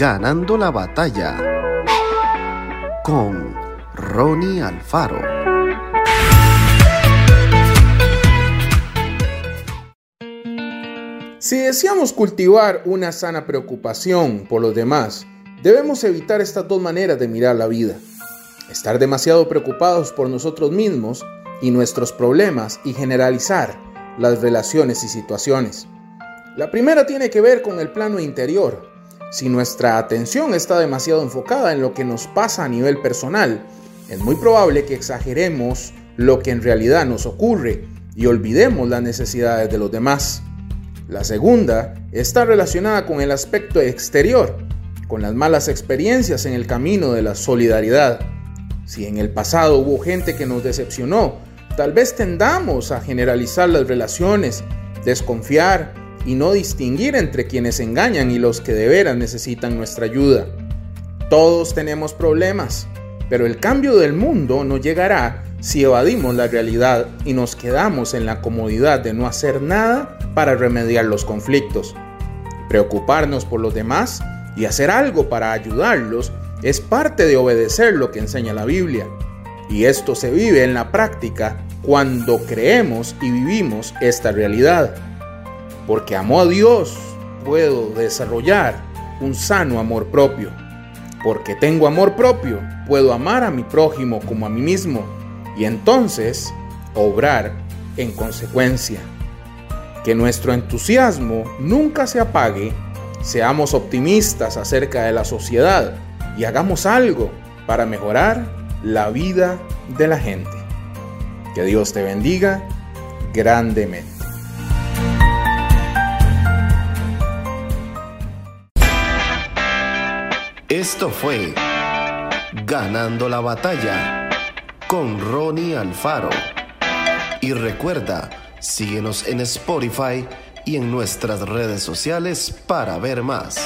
Ganando la batalla con Ronnie Alfaro. Si deseamos cultivar una sana preocupación por los demás, debemos evitar estas dos maneras de mirar la vida. Estar demasiado preocupados por nosotros mismos y nuestros problemas y generalizar las relaciones y situaciones. La primera tiene que ver con el plano interior. Si nuestra atención está demasiado enfocada en lo que nos pasa a nivel personal, es muy probable que exageremos lo que en realidad nos ocurre y olvidemos las necesidades de los demás. La segunda está relacionada con el aspecto exterior, con las malas experiencias en el camino de la solidaridad. Si en el pasado hubo gente que nos decepcionó, tal vez tendamos a generalizar las relaciones, desconfiar y no distinguir entre quienes engañan y los que de veras necesitan nuestra ayuda. Todos tenemos problemas, pero el cambio del mundo no llegará si evadimos la realidad y nos quedamos en la comodidad de no hacer nada para remediar los conflictos. Preocuparnos por los demás y hacer algo para ayudarlos es parte de obedecer lo que enseña la Biblia. Y esto se vive en la práctica cuando creemos y vivimos esta realidad. Porque amo a Dios, puedo desarrollar un sano amor propio. Porque tengo amor propio, puedo amar a mi prójimo como a mí mismo y entonces obrar en consecuencia. Que nuestro entusiasmo nunca se apague, seamos optimistas acerca de la sociedad y hagamos algo para mejorar la vida de la gente. Que Dios te bendiga grandemente. Esto fue Ganando la batalla con Ronnie Alfaro. Y recuerda, síguenos en Spotify y en nuestras redes sociales para ver más.